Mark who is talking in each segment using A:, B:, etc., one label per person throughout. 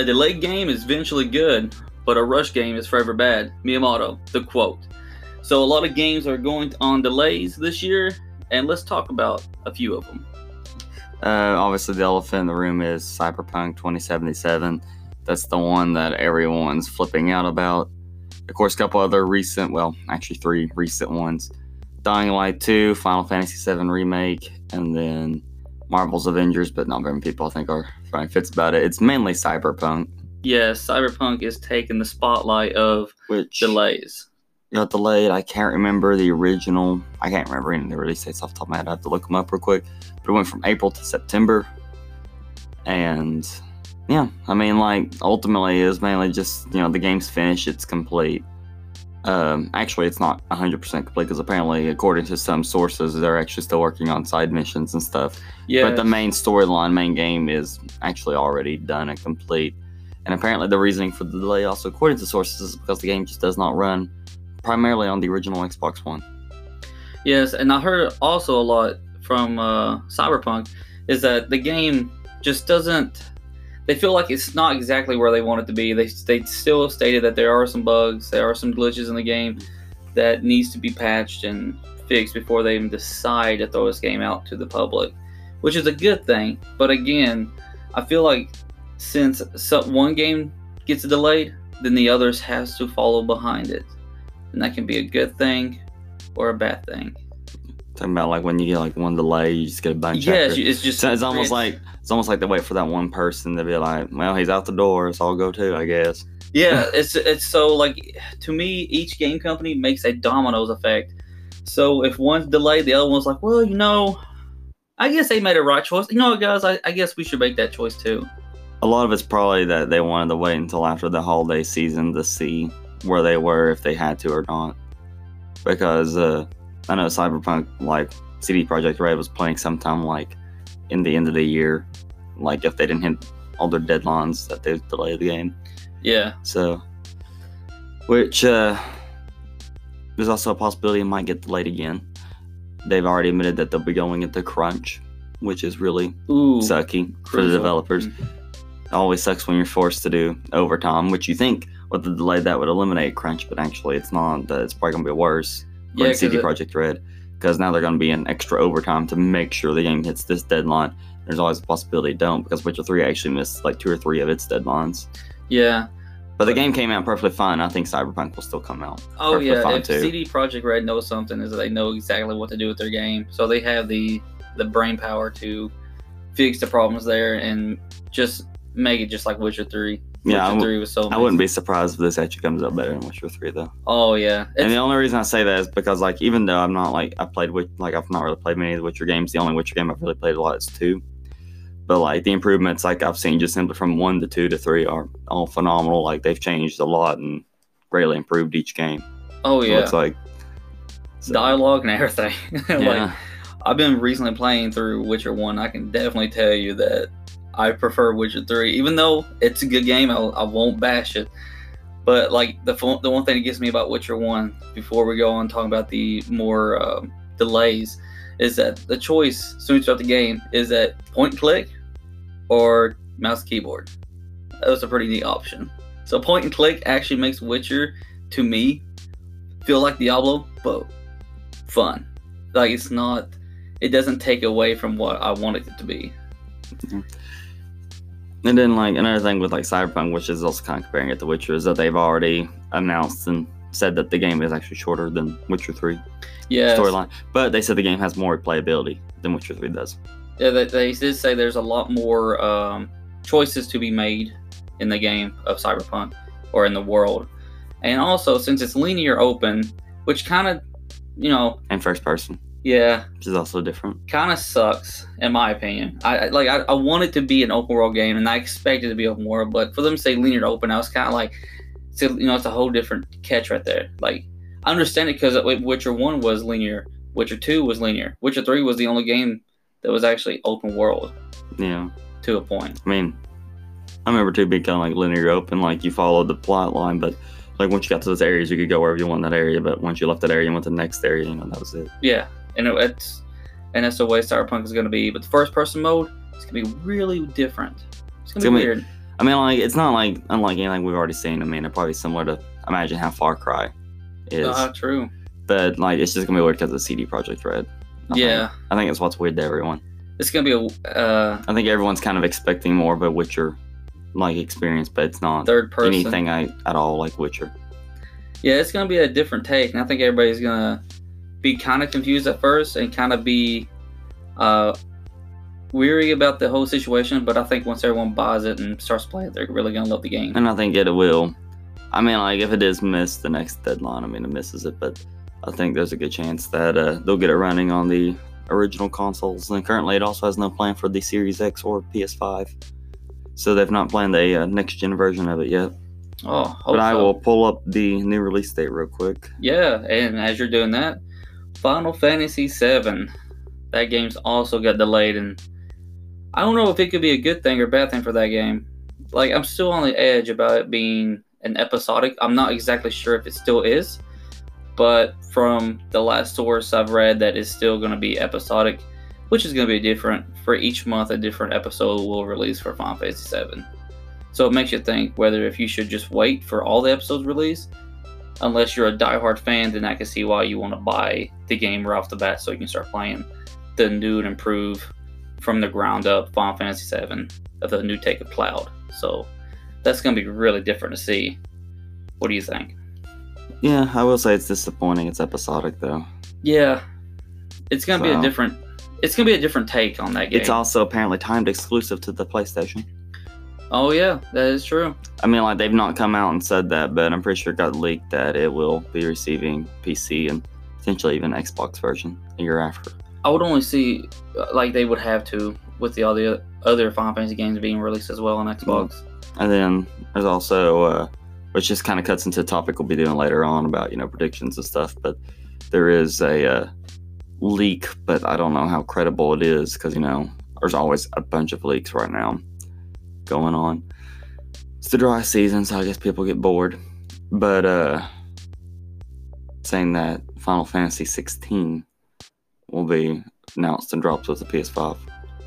A: A delayed game is eventually good, but a rush game is forever bad. Miyamoto, the quote. So a lot of games are going on delays this year, and let's talk about a few of them.
B: Uh, obviously, the elephant in the room is Cyberpunk 2077. That's the one that everyone's flipping out about. Of course, a couple other recent, well, actually three recent ones: Dying Light 2, Final Fantasy VII Remake, and then Marvel's Avengers. But not very many people, I think, are throwing fits about it. It's mainly Cyberpunk,
A: Yes, Cyberpunk is taking the spotlight of
B: which
A: delays.
B: got delayed. I can't remember the original. I can't remember any of the release dates off the top of my head. I have to look them up real quick. But it went from April to September. And yeah, I mean, like, ultimately, it was mainly just, you know, the game's finished, it's complete. Um, actually, it's not 100% complete because apparently, according to some sources, they're actually still working on side missions and stuff.
A: Yeah,
B: But the main storyline, main game is actually already done and complete. And apparently, the reasoning for the delay, also according to sources, is because the game just does not run primarily on the original Xbox One.
A: Yes, and I heard also a lot from uh, Cyberpunk is that the game just doesn't. They feel like it's not exactly where they want it to be. They they still stated that there are some bugs, there are some glitches in the game that needs to be patched and fixed before they even decide to throw this game out to the public, which is a good thing. But again, I feel like since one game gets delayed, then the others has to follow behind it, and that can be a good thing or a bad thing.
B: Talking about like when you get like one delay, you just get a bunch. After.
A: it's just
B: So it's almost like it's almost like they wait for that one person to be like, well, he's out the door, so I'll go too, I guess.
A: yeah, it's it's so like to me, each game company makes a dominoes effect. So if one's delayed, the other one's like, well, you know, I guess they made a right choice. You know what, guys? I, I guess we should make that choice too.
B: A lot of it's probably that they wanted to wait until after the holiday season to see where they were if they had to or not. Because uh, I know Cyberpunk, like CD Projekt Red, was playing sometime like in the end of the year, like if they didn't hit all their deadlines, that they would delay the game.
A: Yeah,
B: So, which uh, there's also a possibility it might get delayed again. They've already admitted that they'll be going into crunch, which is really
A: ooh,
B: sucky for the
A: crucial.
B: developers. It always sucks when you're forced to do overtime, which you think with the delay that would eliminate crunch, but actually it's not. That it's probably gonna be worse.
A: Yeah,
B: CD Projekt Red, because now they're gonna be in extra overtime to make sure the game hits this deadline. There's always a possibility it don't, because Witcher Three actually missed like two or three of its deadlines.
A: yeah.
B: But the game came out perfectly fine. I think Cyberpunk will still come out.
A: Oh yeah, if
B: too.
A: CD Projekt Red knows something, is that they know exactly what to do with their game. So they have the the brain power to fix the problems there and just make it just like Witcher Three.
B: Yeah, I w-
A: so.
B: I wouldn't be surprised if this actually comes out better than Witcher Three though.
A: Oh yeah,
B: And the only reason I say that is because like even though I'm not like I played with like I've not really played many of the Witcher games. The only Witcher game I've really played a lot is two. But like the improvements like I've seen just simply from one to two to three are all phenomenal. Like they've changed a lot and greatly improved each game.
A: oh
B: It
A: yeah,
B: it's like so,
A: dialogue and everything. like
B: Yeah.
A: I've been recently playing through Witcher One. I can definitely tell you that I prefer Witcher Three, even though it's a good game. I, I won't bash it. But like the the one thing that gets me about Witcher One, before we go on talking about the more um, delays, is that the choice soon throughout the game is that point click or mouse keyboard. That was a pretty neat option. So point and click actually makes Witcher to me feel like Diablo, but fun. Like it's not. It doesn't take away from what I wanted it to be.
B: And then like another thing with like Cyberpunk, which is also kind of comparing it to Witcher, is that they've already announced and said that the game is actually shorter than Witcher Three
A: Yeah.
B: storyline. But they said the game has more replayability than Witcher Three does.
A: Yeah, they, they did say there's a lot more um, choices to be made in the game of Cyberpunk or in the world, and also since it's linear open, which kind of, you know,
B: And first person,
A: yeah,
B: which is also different.
A: kind of sucks in my opinion. I I- like I, I want it to be an open world game, and I expect it to be open world, but for them to say linear open, I was kind of like, so, you know, it's a whole different catch right there. Like I understand it because uh, Witcher One was linear, Witcher Two was linear, Witcher Three was the only game that was actually open world
B: Yeah.
A: to a point.
B: I mean, I remember too being kind of like linear open, like you followed the plot line, but like once you got to those areas, you could go wherever you want in that area. But once you left that area and went to the next area, you know, that was it.
A: Yeah, and it, it's and that's the way Cyberpunk is going to be. But the first person mode is going to be really different. It's going to be
B: gonna be-
A: weird.
B: I mean, like it's not like unlike anything we've already seen. I mean, they're probably similar to imagine how Far Cry is,
A: Uh, true.
B: but like it's just gonna be weird because of CD Projekt Red. I think.
A: Yeah,
B: I think it's what's weird to everyone.
A: it's gonna be a uh,
B: I think everyone's kind of expecting more of a Witcher like experience, but it's not
A: third person.
B: anything I, at all like Witcher.
A: Yeah, it's gonna be a different take, and I think everybody's gonna be kind of confused at first and kind of be uh, weary about the whole situation. But I think once everyone buys it and starts playing, they're really gonna love the game.
B: And I think it will. I mean, like if it is missed the next deadline, I mean it misses it, but I think there's a good chance that uh, they'll get it running on the original consoles. And currently, it also has no plan for the Series X or PS5, so they've not planned a uh, next gen version of it yet.
A: Oh,
B: But I
A: so.
B: will pull up the new release date real quick.
A: Yeah, and as you're doing that, Final Fantasy VII, that game's also got delayed, and I don't know if it could be a good thing or bad thing for that game. Like, I'm still on the edge about it being an episodic. I'm not exactly sure if it still is, but from the last source I've read, that is still going to be episodic, which is going to be different for each month. A different episode will release for Final Fantasy VII. So it makes you think whether if you should just wait for all the episodes released unless you're a diehard fan, then I can see why you want to buy the game right off the bat so you can start playing the new and improved from the ground up Final Fantasy VII of the new take of Cloud. So that's going to be really different to see. What do you think?
B: Yeah, I will say it's disappointing. It's episodic though.
A: Yeah, it's going to be a different. It's going to be a different take on that game.
B: It's also apparently timed exclusive to the PlayStation.
A: Oh yeah, that is true.
B: I mean, like they've not come out and said that, but I'm pretty sure it got leaked that it will be receiving PC and potentially even Xbox version a year after.
A: I would only see uh, like they would have to with the all the other Final Fantasy games being released as well on Xbox.
B: And then there's also, uh, which just kind of cuts into a topic we'll be doing later on about you know predictions and stuff. But there is a uh, leak, but I don't know how credible it is because you know there's always a bunch of leaks right now going on. It's the dry season, so I guess people get bored. But uh, saying that Final Fantasy 16 will be announced and dropped with the PS5.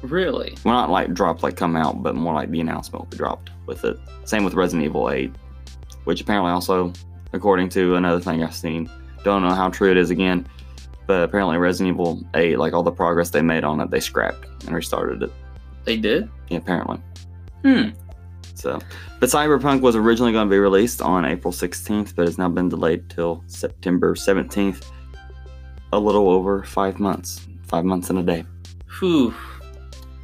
A: Really?
B: Well, not like dropped, like come out, but more like the announcement will be dropped with it. Same with Resident Evil 8, which apparently also, according to another thing I've seen, don't know how true it is again, but apparently Resident Evil 8, like all the progress they made on it, they scrapped and restarted it.
A: They did?
B: Yeah, apparently.
A: Hmm.
B: So, but Cyberpunk was originally going to be released on April 16th, but has now been delayed till September 17th. A little over five months, five months and a day,
A: Whew.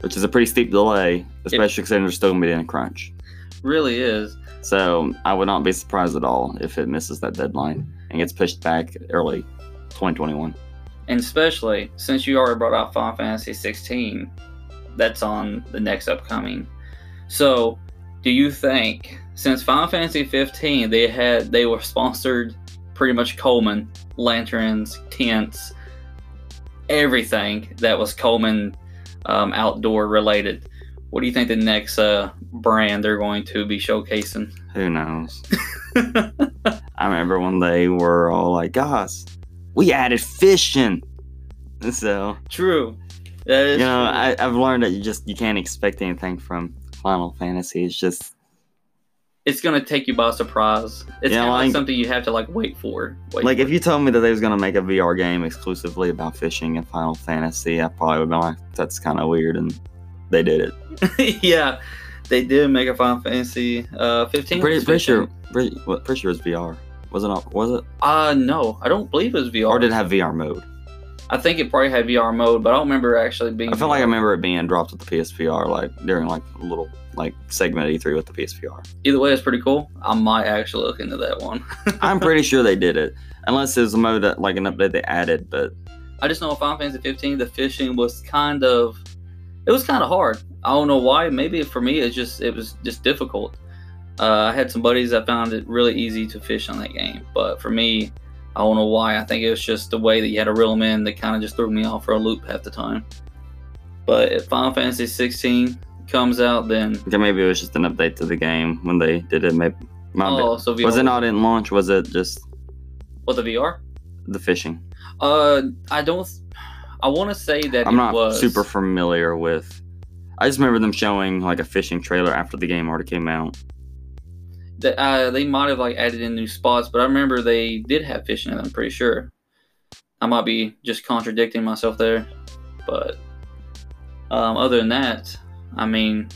B: which is a pretty steep delay, especially considering they're still going to be in a crunch.
A: Really is.
B: So I would not be surprised at all if it misses that deadline and gets pushed back early 2021.
A: And especially since you already brought out Final Fantasy 16, that's on the next upcoming. So, do you think since Final Fantasy 15 they had they were sponsored pretty much Coleman, lanterns, tents, everything that was Coleman um, outdoor related. What do you think the next uh, brand they're going to be showcasing?
B: Who knows? I remember when they were all like, guys, we added fishing. So,
A: True.
B: You know. I, I've learned that you just you can't expect anything from Final Fantasy. It's just
A: it's gonna take you by surprise. It's
B: Yeah,
A: like, something you have to like wait for. Wait
B: like
A: for.
B: if you told me that they was gonna make a VR game exclusively about fishing in Final Fantasy, I probably would be like, that's kind of weird, and they did it.
A: yeah, they did make a Final Fantasy uh, 15.
B: Pretty, pretty sure, pretty, pretty sure it's VR. Was it not? Was it?
A: Uh, no, I don't believe it was VR.
B: Or did it have VR mode?
A: I think it probably had VR mode, but I don't remember actually being.
B: I feel like I remember it being dropped with the PSVR, like during like a little like segment of E3 with the PSVR.
A: Either way, it's pretty cool. I might actually look into that one.
B: I'm pretty sure they did it, unless there's a mode that like an update they added. But
A: I just know Final Fantasy 15, the fishing was kind of, it was kind of hard. I don't know why. Maybe for me, it's just it was just difficult. Uh, I had some buddies that found it really easy to fish on that game, but for me, I don't know why. I think it was just the way that you had to reel them in that kind of just threw me off for a loop half the time. But if Final Fantasy 16 comes out, then
B: okay, maybe it was just an update to the game when they did it. Maybe
A: oh, so VR
B: was it not in launch? Was it just
A: what the VR?
B: the fishing?
A: Uh, I don't. I want to say that
B: I'm
A: it
B: not
A: was
B: super familiar with. I just remember them showing like a fishing trailer after the game already came out.
A: That uh, they might have like added in new spots, but I remember they did have fishing in it. I'm pretty sure. I might be just contradicting myself there, but um, other than that, I mean,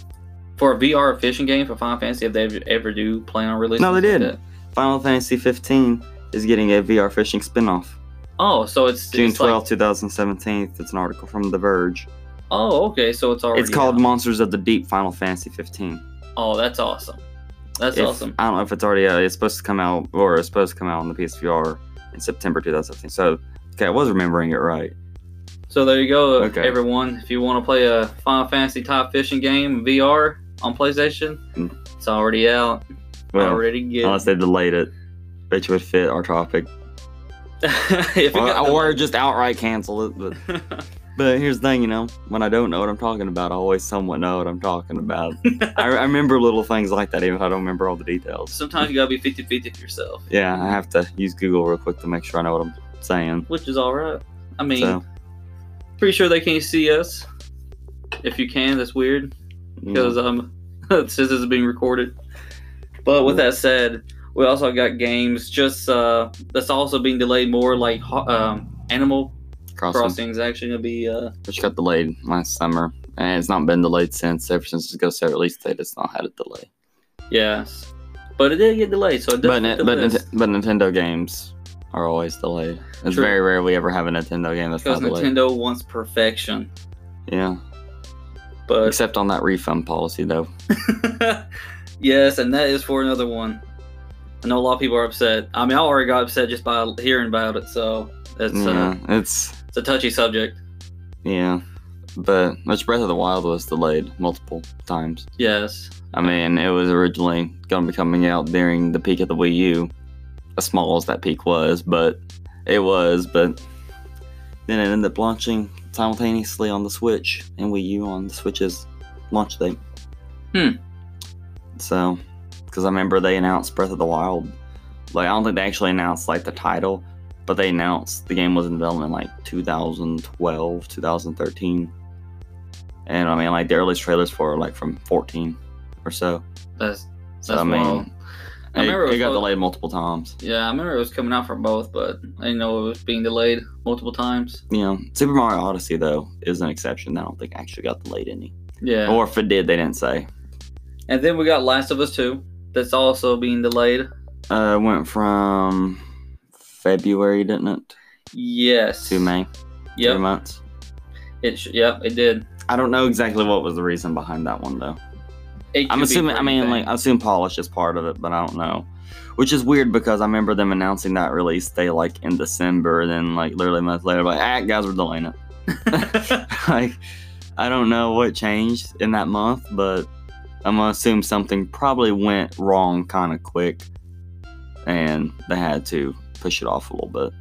A: for a VR fishing game for Final Fantasy, if they ever, do plan on releasing,
B: No, they did.
A: like
B: Final Fantasy 15 is getting a VR fishing spin-off.
A: Oh, so it's
B: June
A: it's like-
B: 12th, 2017. It's an article from The Verge.
A: oh, okay, so it's already.
B: It's called
A: out.
B: Monsters of the Deep Final Fantasy 15.
A: Oh, that's awesome. That's
B: If-
A: awesome.
B: I don't know if it's already out. It's supposed to come out, or it's supposed to come out on the PSVR in September 2017. So, okay, I was remembering it right.
A: So there you go,
B: Okay.
A: everyone. If you want to play a Final Fantasy type fishing game VR on PlayStation,
B: Mm.
A: it's already out.
B: Well,
A: already get.
B: unless they delayed it, bet you would fit our topic. Or, or just outright cancel it. But, but here's the thing, you know, when I don't know what I'm talking about, I always somewhat know what I'm talking about. I, I remember little things like that, even if I don't remember all the details.
A: Sometimes you gotta be 50 50 for yourself,
B: Yeah, I have to use Google real quick to make sure I know what I'm saying.
A: which is alright. I mean,
B: So,
A: pretty sure they can't see us. If you can, that's weird because um, since this is being recorded. But with that said, we also got games just uh that's also being delayed more, like um, Animal
B: Crossing,
A: Crossing is actually gonna be uh
B: which got delayed last summer, and it's not been delayed since. Ever since it's Ghost Set release date, it's not had a delay.
A: yes, but it did get delayed, so it
B: But Ni- but. Nint- but Nintendo games are always delayed. It's
A: True.
B: very rare we ever have a Nintendo game that's
A: because
B: not delayed.
A: Because Nintendo wants perfection.
B: Yeah,
A: But
B: except on that refund policy though.
A: yes, and that is for another one. I know a lot of people are upset. I mean, I already got upset just by hearing about it, so it's
B: yeah,
A: uh,
B: it's
A: it's a touchy subject.
B: yeah, but which Breath of the Wild was delayed multiple times.
A: Yes,
B: I mean, it was originally going to be coming out during the peak of the Wii U, as small as that peak was, but it was. But then it ended up launching simultaneously on the Switch and Wii U on the Switch's launch date.
A: Hmm.
B: So, because I remember they announced Breath of the Wild, like I don't think they actually announced like the title, but they announced the game was in development in like 2012, 2013. And I mean, like the earliest trailers for like from 14 or so.
A: that's
B: So
A: That's
B: I mean,
A: wild. I
B: it,
A: remember it
B: it got
A: supposed-
B: delayed multiple times.
A: yeah. I remember it was coming out for both, but I didn't know it was being delayed multiple times.
B: You know, Super Mario Odyssey though is an exception. I don't think actually got delayed any,
A: Yeah,
B: or if it did, they didn't say.
A: and then we got Last of Us Two. That's also being delayed.
B: Uh, went from February, didn't it,
A: Yes.
B: to May, three
A: Yep.
B: months.
A: It. Sh- yep. It did.
B: I don't know exactly what was the reason behind that one though.
A: It
B: I'm assuming. I mean,
A: anything.
B: like I assume polish is part of it, but I don't know. Which is weird because I remember them announcing that release day like in December, and then like literally a month later, like, ah, guys, we're delaying it. like, I don't know what changed in that month, but I'm gonna assume something probably went wrong kind of quick, and they had to push it off a little bit.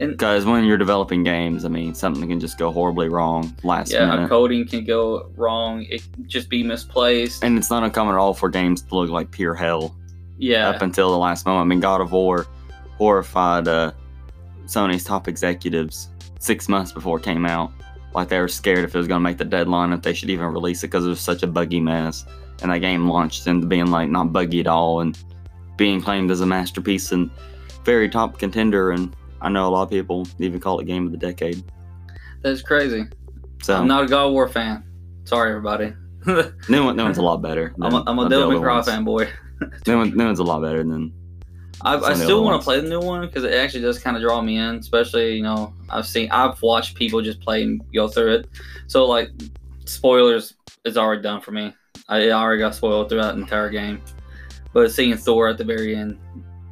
A: And-
B: Because when you're developing games, I mean, something can just go horribly wrong last
A: yeah,
B: minute.
A: coding can go wrong. It just be misplaced.
B: and it's not uncommon at all for games to look like pure hell
A: yeah.
B: up until the last moment. I mean, God of War horrified uh, Sony's top executives six months before it came out. Like they were scared if it was going to make the deadline, if they should even release it because it was such a buggy mess. And that game launched into being like not buggy at all and being claimed as a masterpiece and very top contender. And I know a lot of people even call it game of the decade.
A: That's crazy.
B: So
A: I'm not a God of War fan. Sorry, everybody. I'm
B: new, one, new one's a lot better.
A: a,
B: than
A: I'm a Devil May
B: other
A: Cry
B: ones.
A: fanboy.
B: New, one, new one's a lot better than
A: I, I still want to play the new one because it actually does kind of draw me in. Especially, you know, I've seen, I've watched people just play and go through it. So, like, spoilers is already done for me. I I already got spoiled throughout the entire game. But seeing Thor at the very end,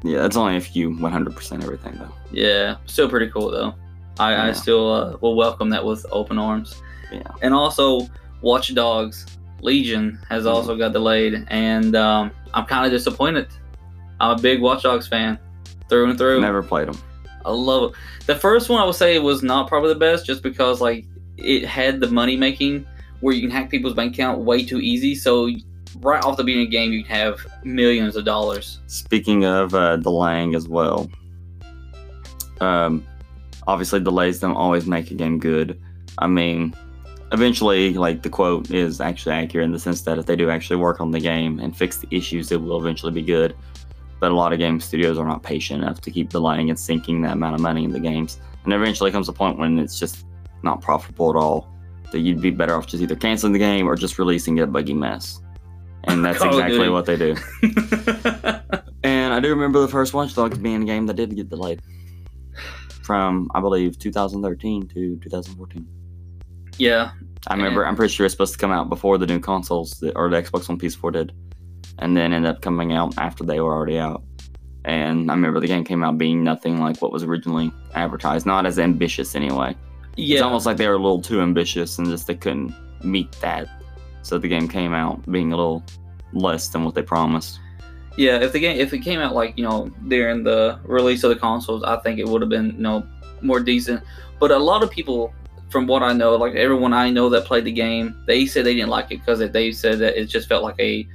B: yeah. that's only if you 100% everything though.
A: yeah, still pretty cool though. I, I still uh, will welcome that with open arms.
B: Yeah.
A: And also, Watch Dogs Legion has
B: Mhm.
A: also got delayed, and um, I'm kind of disappointed. I'm a big Watch Dogs fan through and through.
B: Never played them.
A: I love it. The first one I would say was not probably the best, just because like it had the money making where you can hack people's bank account way too easy. So right off the beginning of the game, you can have millions of dollars.
B: Speaking of uh, delaying as well, um, obviously delays don't always make a game good. I mean, eventually, like the quote is actually accurate in the sense that if they do actually work on the game and fix the issues, it will eventually be good. But a lot of game studios are not patient enough to keep delaying and sinking that amount of money in the games. And eventually comes a point when it's just not profitable at all. That you'd be better off just either canceling the game or just releasing a buggy mess. And that's
A: Call
B: exactly what they do. And I do remember the first Watch Dogs being a game that did get delayed from, I believe, 2013 to 2014.
A: yeah,
B: I remember, I'm pretty sure it's supposed to come out before the new consoles that- or the Xbox One PS4 did, and then ended up coming out after they were already out. And I remember the game came out being nothing like what was originally advertised, not as ambitious anyway.
A: Yeah.
B: It's almost like they were a little too ambitious and just they couldn't meet that. So the game came out being a little less than what they promised.
A: yeah. If the game if it came out like you know during the release of the consoles, I think it would have been you know more decent. But a lot of people, from what I know, like everyone I know that played the game, they said they didn't like it because they said that it just felt like a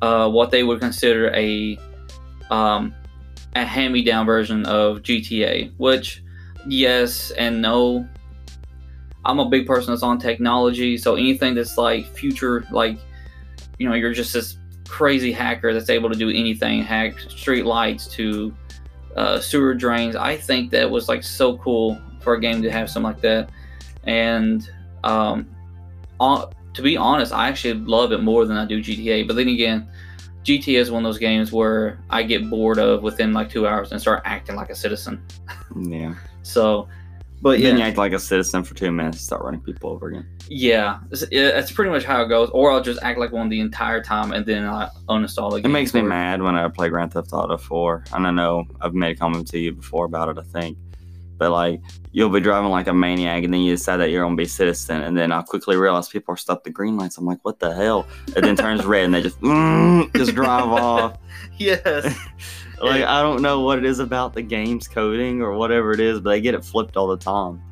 A: uh, what they would consider a um, a hand-me-down version of GTA. Which, yes and no. I'm a big person that's on technology, so anything that's like future, like you know, you're just this crazy hacker that's able to do anything, hack street lights to uh, sewer drains. I think that was like so cool for a game to have something like that. And um, on, to be honest, I actually love it more than I do GTA. But then again, GTA is one of those games where I get bored of within like two hours and start acting like a citizen.
B: Yeah.
A: So, but
B: Then you
A: yeah,
B: act like a citizen for two minutes, start running people over again.
A: yeah, it's- yeah, that's pretty much how it goes. Or I'll just act like one the entire time and then I uninstall the
B: It makes me mad when I play Grand Theft Auto 4. And I know I've made a comment to you before about it, I think. But like, you'll be driving like a maniac, and then you decide that you're gonna be a citizen, and then I quickly realize people are stopped at green lights. I'm like, what the hell? It then turns red, and they just mm, just drive off.
A: Yes.
B: Like I don't know what it is about the game's coding or whatever it is, but they get it flipped all the time.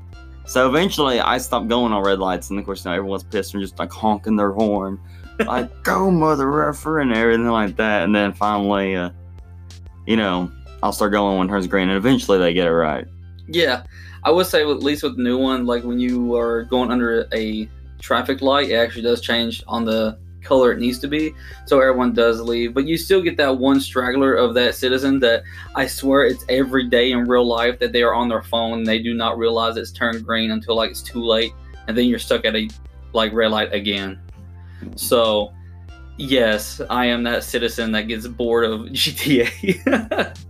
B: So eventually, I stopped going on red lights, and of course now everyone's pissed and just like honking their horn, like "Go mother effer" and everything like that. And then finally, uh, you know, I'll start going when it turns green, and eventually they get it right.
A: Yeah, I would say at least with the new one, like when you are going under a traffic light, it actually does change on the color it needs to be, so everyone does leave. But you still get that one straggler of that citizen that I swear it's every day in real life that they are on their phone and they do not realize it's turned green until like it's too late, and then you're stuck at a like red light again. So. Yes, I am that citizen that gets bored of GTA.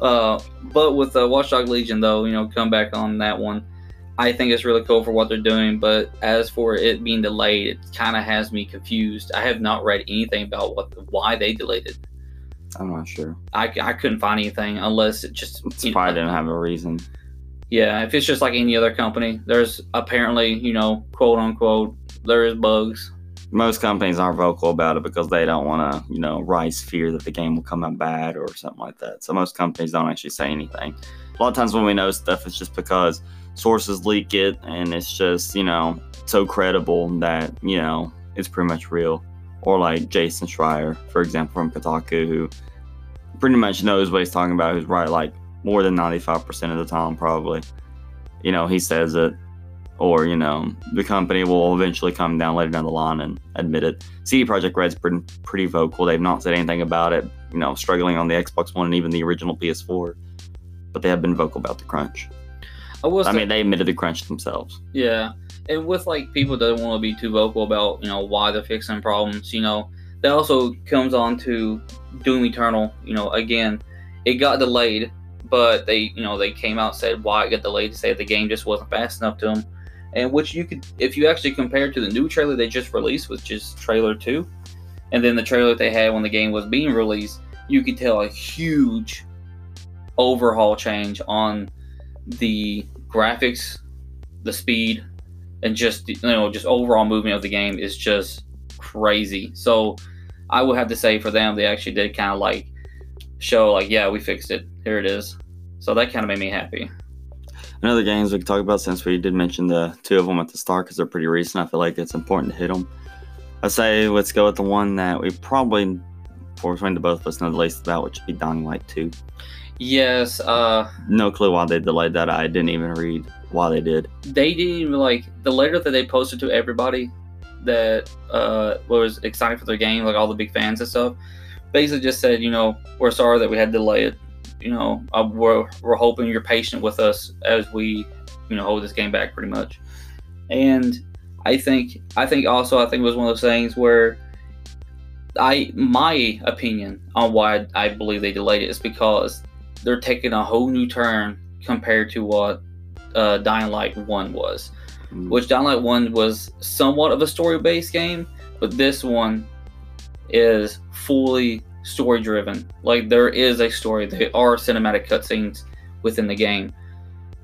A: Uh, but with uh, Watchdog Legion, though, you know, come back on that one. I think it's really cool for what they're doing. But as for it being delayed, it kind of has me confused. I have not read anything about what why they delayed it.
B: I'm not sure.
A: I, I couldn't find anything unless it just
B: It's
A: you know,
B: probably didn't have a reason.
A: yeah. If it's just like any other company, there's apparently you know quote unquote there is bugs.
B: Most companies aren't vocal about it because they don't want to, you know, rise fear that the game will come out bad or something like that. So most companies don't actually say anything. A lot of times when we know stuff, it's just because sources leak it and it's just, you know, so credible that, you know, it's pretty much real. Or like Jason Schreier, for example, from Kotaku, who pretty much knows what he's talking about, who's right like more than 95% of the time, probably. You know, he says it or you know the company will eventually come down later down the line and admit it. CD Projekt Red's pretty, pretty vocal. They've not said anything about it. You know, struggling on the Xbox One and even the original PS4, but they have been vocal about the crunch.
A: I will.
B: I mean, they admitted the crunch themselves.
A: Yeah, and with like people that don't want to be too vocal about you know why they're fixing problems, you know, that also comes on to Doom Eternal. You know, again, it got delayed, but they you know they came out and said why it got delayed to say the game just wasn't fast enough to them, and which you could if you actually compare to the new trailer they just released, which is trailer two, and then the trailer they had when the game was being released, you could tell a huge overhaul change on the graphics, the speed, and just you know just overall movement of the game is just crazy. So I would have to say for them they actually did kind of like show like yeah we fixed it here it is. So that kind of made me happy.
B: Another games we could talk about since we did mention the two of them at the start because they're pretty recent. I feel like it's important to hit them. I say let's go with the one that we probably, between the both of us, know the least about, which would be Dying Light 2.
A: Yes, uh,
B: No clue why they delayed that. I didn't even read why they did.
A: they didn't even like the letter that they posted to everybody that uh was excited for their game, like all the big fans and stuff. Basically, just said, you know, we're sorry that we had to delay it. You know, uh, we're we're hoping you're patient with us as we, you know, hold this game back, pretty much. And I think I think also I think it was one of those things where I my opinion on why I believe they delayed it is because they're taking a whole new turn compared to what uh, Dying Light One was
B: Mm.
A: which Dying Light 1 was somewhat of a story based game, but this one is fully story driven. Like, there is a story, there are cinematic cutscenes within the game.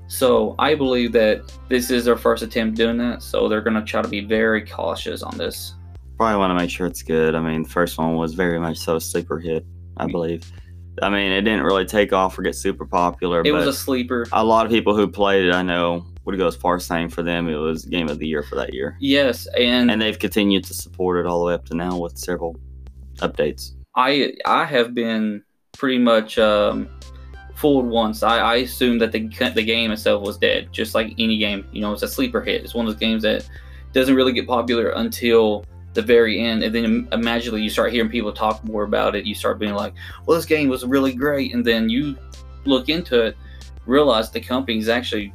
A: So, I believe that this is their first attempt doing that, so they're going to try to be very cautious on this.
B: Probably want to make sure it's good. I mean, the first one was very much so a sleeper hit, I mm-hmm. believe. I mean, it didn't really take off or get super popular,
A: It was a sleeper.
B: a lot of people who played it, I know, would go as far as saying for them it was game of the year for that year.
A: Yes, and,
B: And they've continued to support it all the way up to now with several updates.
A: I I have been pretty much um, fooled once. I, I assumed that the the game itself was dead, just like any game. You know, it's a sleeper hit. It's one of those games that doesn't really get popular until the very end, and then immediately you start hearing people talk more about it. You start being like, "Well, this game was really great," and then you look into it, realize the company's actually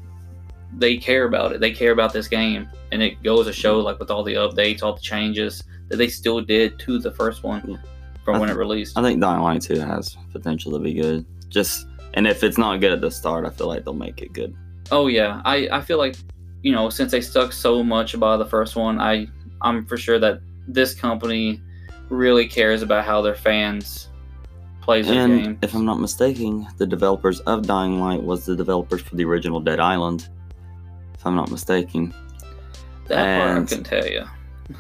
A: they care about it. They care about this game, and it goes to show, like with all the updates, all the changes that they still did to the first one
B: Yeah.
A: From
B: I
A: when it released.
B: I think Dying Light 2 has potential to be good. Just and if it's not good at the start, I feel like they'll make it good.
A: Oh yeah, I I feel like you know since they stuck so much about the first one, I I'm for sure that this company really cares about how their fans plays their
B: And
A: game.
B: if I'm not mistaken, the developers of Dying Light was the developers for the original Dead Island. If I'm not mistaken.
A: that part I can tell you.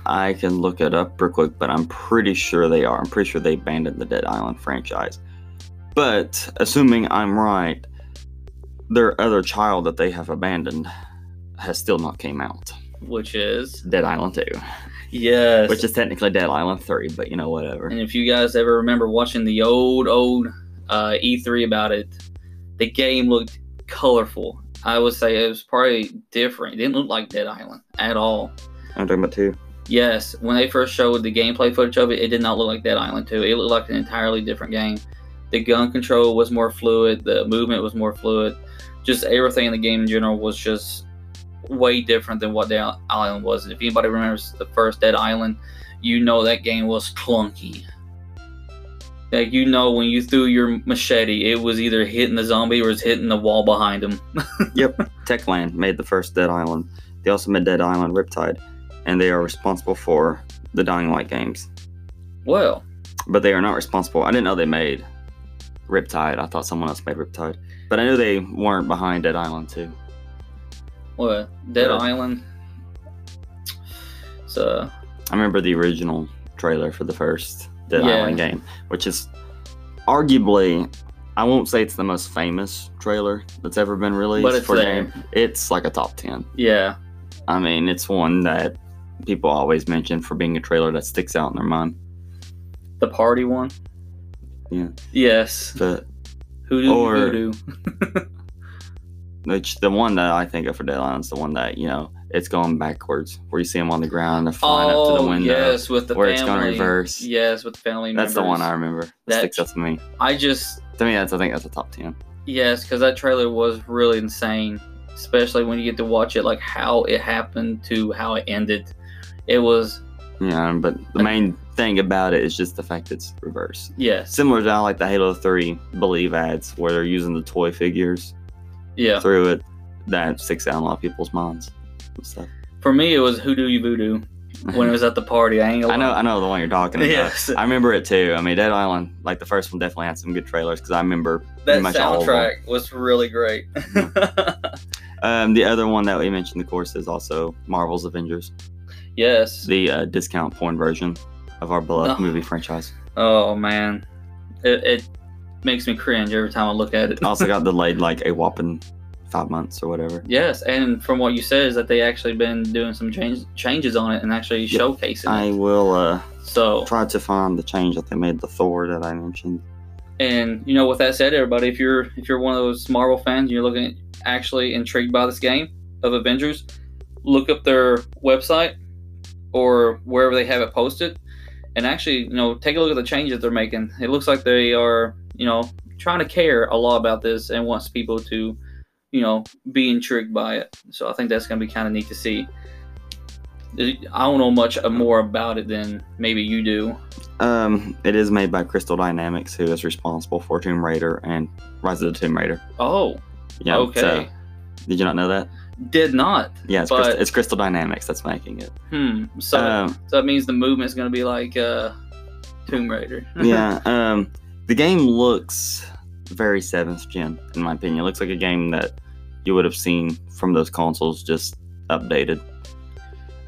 B: I can look it up real quick, but I'm pretty sure they are. I'm pretty sure they abandoned the Dead Island franchise. But assuming I'm right, their other child that they have abandoned has still not came out.
A: Which is
B: Dead Island 2.
A: yes.
B: Which is technically Dead Island 3, but you know, whatever.
A: and if you guys ever remember watching the old old uh, E3 about it, the game looked colorful. I would say it was probably different. It didn't look like Dead Island at all.
B: I'm talking about 2.
A: Yes, when they first showed the gameplay footage of it, it did not look like Dead Island 2. It looked like an entirely different game. The gun control was more fluid, the movement was more fluid. Just everything in the game in general was just way different than what Dead Island was. If anybody remembers the first Dead Island, you know that game was clunky. Like you know when you threw your machete, it was either hitting the zombie or it's hitting the wall behind him. Yep.
B: Techland made the first Dead Island. They also made Dead Island Riptide, and they are responsible for the Dying Light games.
A: Well,
B: But they are not responsible. I didn't know they made Riptide. I thought someone else made Riptide. But I knew they weren't behind Dead Island too.
A: what Dead
B: Uh,
A: Island? So
B: I remember the original trailer for the first Dead
A: Yeah.
B: Island game, which is arguably, I won't say it's the most famous trailer that's ever been released
A: But it's
B: for a
A: there.
B: game. It's like a top 10.
A: yeah,
B: I mean, it's one that people always mention for being a trailer that sticks out in their mind.
A: the party one.
B: Yeah.
A: Yes.
B: But
A: Hoodoo
B: Or-
A: voodoo.
B: which the one that I think of for Dead Island's the one that, you know, it's going backwards, where you see them on the ground, they're flying up to the
A: Oh
B: window.
A: yes, with the
B: where
A: family.
B: it's gonna reverse.
A: Yes, with the family.
B: That's the one I remember. That,
A: That-
B: sticks out to me.
A: I just
B: To me, that's I think that's a top ten.
A: yes, because that trailer was really insane, especially when you get to watch it, like how it happened to how it ended. It was
B: Yeah, but the main thing about it is just the fact it's reversed.
A: Yeah.
B: Similar to how like the Halo Three Believe ads, where they're using the toy figures
A: yeah.
B: through it. That sticks out in a lot of people's minds. and stuff.
A: For me, it was hoodoo You voodoo when it was at the party. I ain't
B: I know. I know the one you're talking about.
A: Yes.
B: I remember it too. I mean, Dead Island, like the first one, definitely had some good trailers because I remember
A: that
B: pretty much all of them.
A: soundtrack was really great.
B: Um, the other one that we mentioned, of course, is also Marvel's Avengers,
A: yes.
B: the uh, discount porn version of our beloved
A: No.
B: movie franchise.
A: Oh man, it, it makes me cringe every time I look at it.
B: Also got delayed like a whopping five months or whatever.
A: yes, and from what you said is that they actually been doing some change, changes on it and actually
B: Yeah,
A: showcasing
B: I
A: it.
B: will uh,
A: So,
B: try to find the change that they made the Thor that I mentioned.
A: and you know, with that said, everybody, if you're if you're one of those Marvel fans, and you're looking actually intrigued by this game, of Avengers, look up their website or wherever they have it posted, and actually, you know, take a look at the changes they're making. It looks like they are, you know, trying to care a lot about this and wants people to, you know, be intrigued by it. So I think that's going to be kind of neat to see. I don't know much more about it than maybe you do.
B: Um, it is made by Crystal Dynamics, who is responsible for Tomb Raider and Rise of the Tomb Raider.
A: Oh,
B: Yeah.
A: okay.
B: so- did you not know that?
A: Did not.
B: Yeah, it's,
A: But-
B: Crystal, it's Crystal Dynamics that's making it.
A: Hmm. So,
B: Um,
A: so that means the movement's going to be like uh, Tomb Raider.
B: yeah. Um, the game looks very seventh gen, in my opinion. It looks like a game that you would have seen from those consoles, just updated.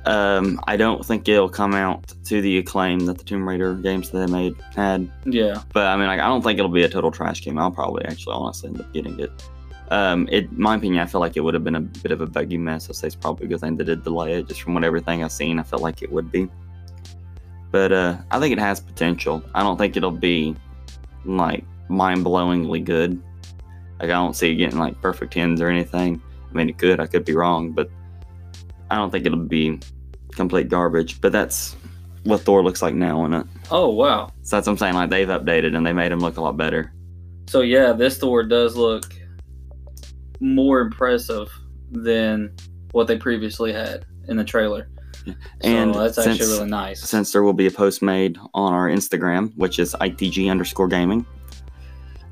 B: Um, I don't think it'll come out to the acclaim that the Tomb Raider games that they made had.
A: yeah.
B: But I mean, like, I don't think it'll be a total trash game. I'll probably actually honestly end up getting it. Um, it, my opinion, I feel like it would have been a bit of a buggy mess. I say it's probably a good thing they did delay it. Just from what everything I've seen, I felt like it would be. But uh, I think it has potential. I don't think it'll be like mind-blowingly good. Like I don't see it getting like perfect tens or anything. I mean, it could. I could be wrong, but I don't think it'll be complete garbage. But that's what Thor looks like now in it.
A: Oh wow.
B: So that's what I'm saying. Like they've updated and they made him look a lot better.
A: So yeah, this Thor does look more impressive than what they previously had in the trailer.
B: Yeah.
A: So
B: And
A: that's actually really nice.
B: Since there will be a post made on our Instagram, which is ITG underscore gaming.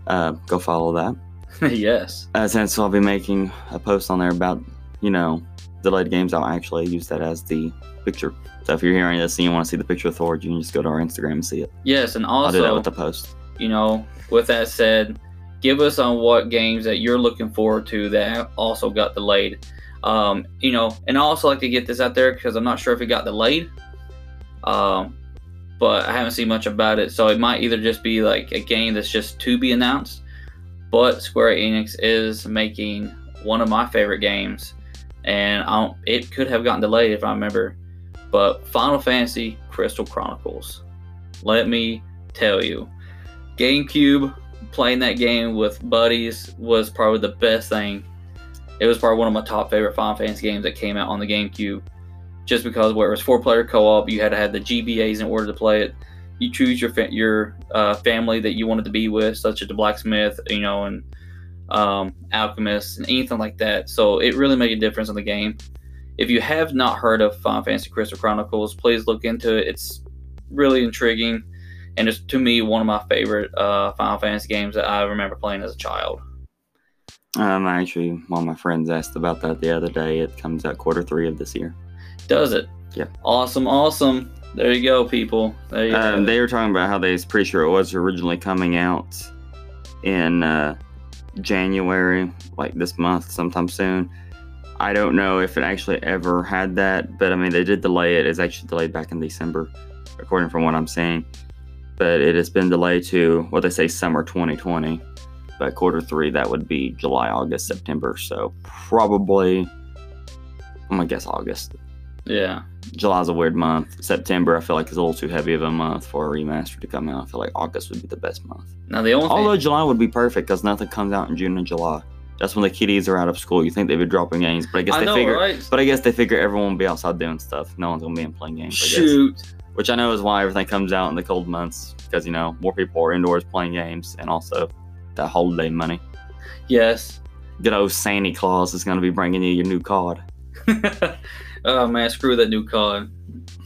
B: Uh, go follow that.
A: yes.
B: Uh, since I'll be making a post on there about, you know, delayed games, I'll actually use that as the picture. So if you're hearing this and you want to see the picture of Thor, you can just go to our Instagram and see it.
A: Yes, and also
B: I'll do that
A: also,
B: with the post.
A: you know, with that said, give us on what games that you're looking forward to that also got delayed. Um, you know, and I also like to get this out there because I'm not sure if it got delayed. Um, but I haven't seen much about it, so it might either just be like a game that's just to be announced. But Square Enix is making one of my favorite games, and I it could have gotten delayed if I remember. But Final Fantasy Crystal Chronicles. Let me tell you, GameCube playing that game with buddies was probably the best thing. It was probably one of my top favorite Final Fantasy games that came out on the GameCube. Just because where it was four player co op, you had to have the GBAs in order to play it. You choose your fa- your uh, family that you wanted to be with, such as the blacksmith, you know, and um, alchemist, and anything like that. So it really made a difference in the game. If you have not heard of Final Fantasy Crystal Chronicles, please look into it. It's really intriguing, and it's to me one of my favorite uh, Final Fantasy games that I remember playing as a child.
B: Um, I actually, one of my friends asked about that the other day. It comes out quarter three of this year.
A: Does it?
B: Yeah.
A: Awesome, awesome. There you go, people. There you
B: Um,
A: go.
B: they were talking about how they was pretty sure it was originally coming out in uh, January, like this month, sometime soon. I don't know if it actually ever had that, but I mean, they did delay it. It's actually delayed back in December, according from what I'm seeing. But it has been delayed to what they say summer 2020. But quarter three, that would be July, August, September. So probably, I'm gonna guess August.
A: yeah.
B: July's a weird month. September, I feel like is a little too heavy of a month for a remaster to come out. I feel like August would be the best month.
A: Now the only
B: Although
A: thing,
B: July would be perfect because nothing comes out in June and July. That's when the kiddies are out of school. You think they'd be dropping games, but I guess
A: I
B: they
A: know,
B: figure.
A: right?
B: But I guess they figure everyone will be outside doing stuff. No one's gonna be in playing games.
A: Shoot.
B: Which I know is why everything comes out in the cold months because you know more people are indoors playing games and also that holiday money.
A: Yes.
B: Good old Santa Claus is gonna be bringing you your new card.
A: oh man, screw that new card.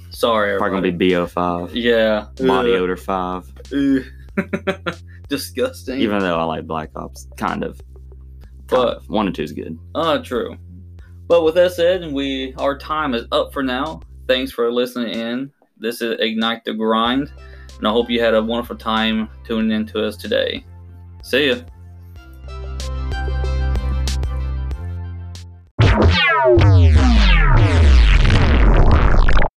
A: Sorry,
B: Probably gonna be BO5,
A: Yeah.
B: Body
A: Ugh.
B: Odor 5.
A: Ugh. Disgusting.
B: Even though I like Black Ops, kind of. Kind
A: But-
B: of. one and two is good.
A: Uh, true. But with that said, we our time is up for now. Thanks for listening in. This is Ignite the Grind, and I hope you had a wonderful time tuning in to us today. See ya.
C: Wow.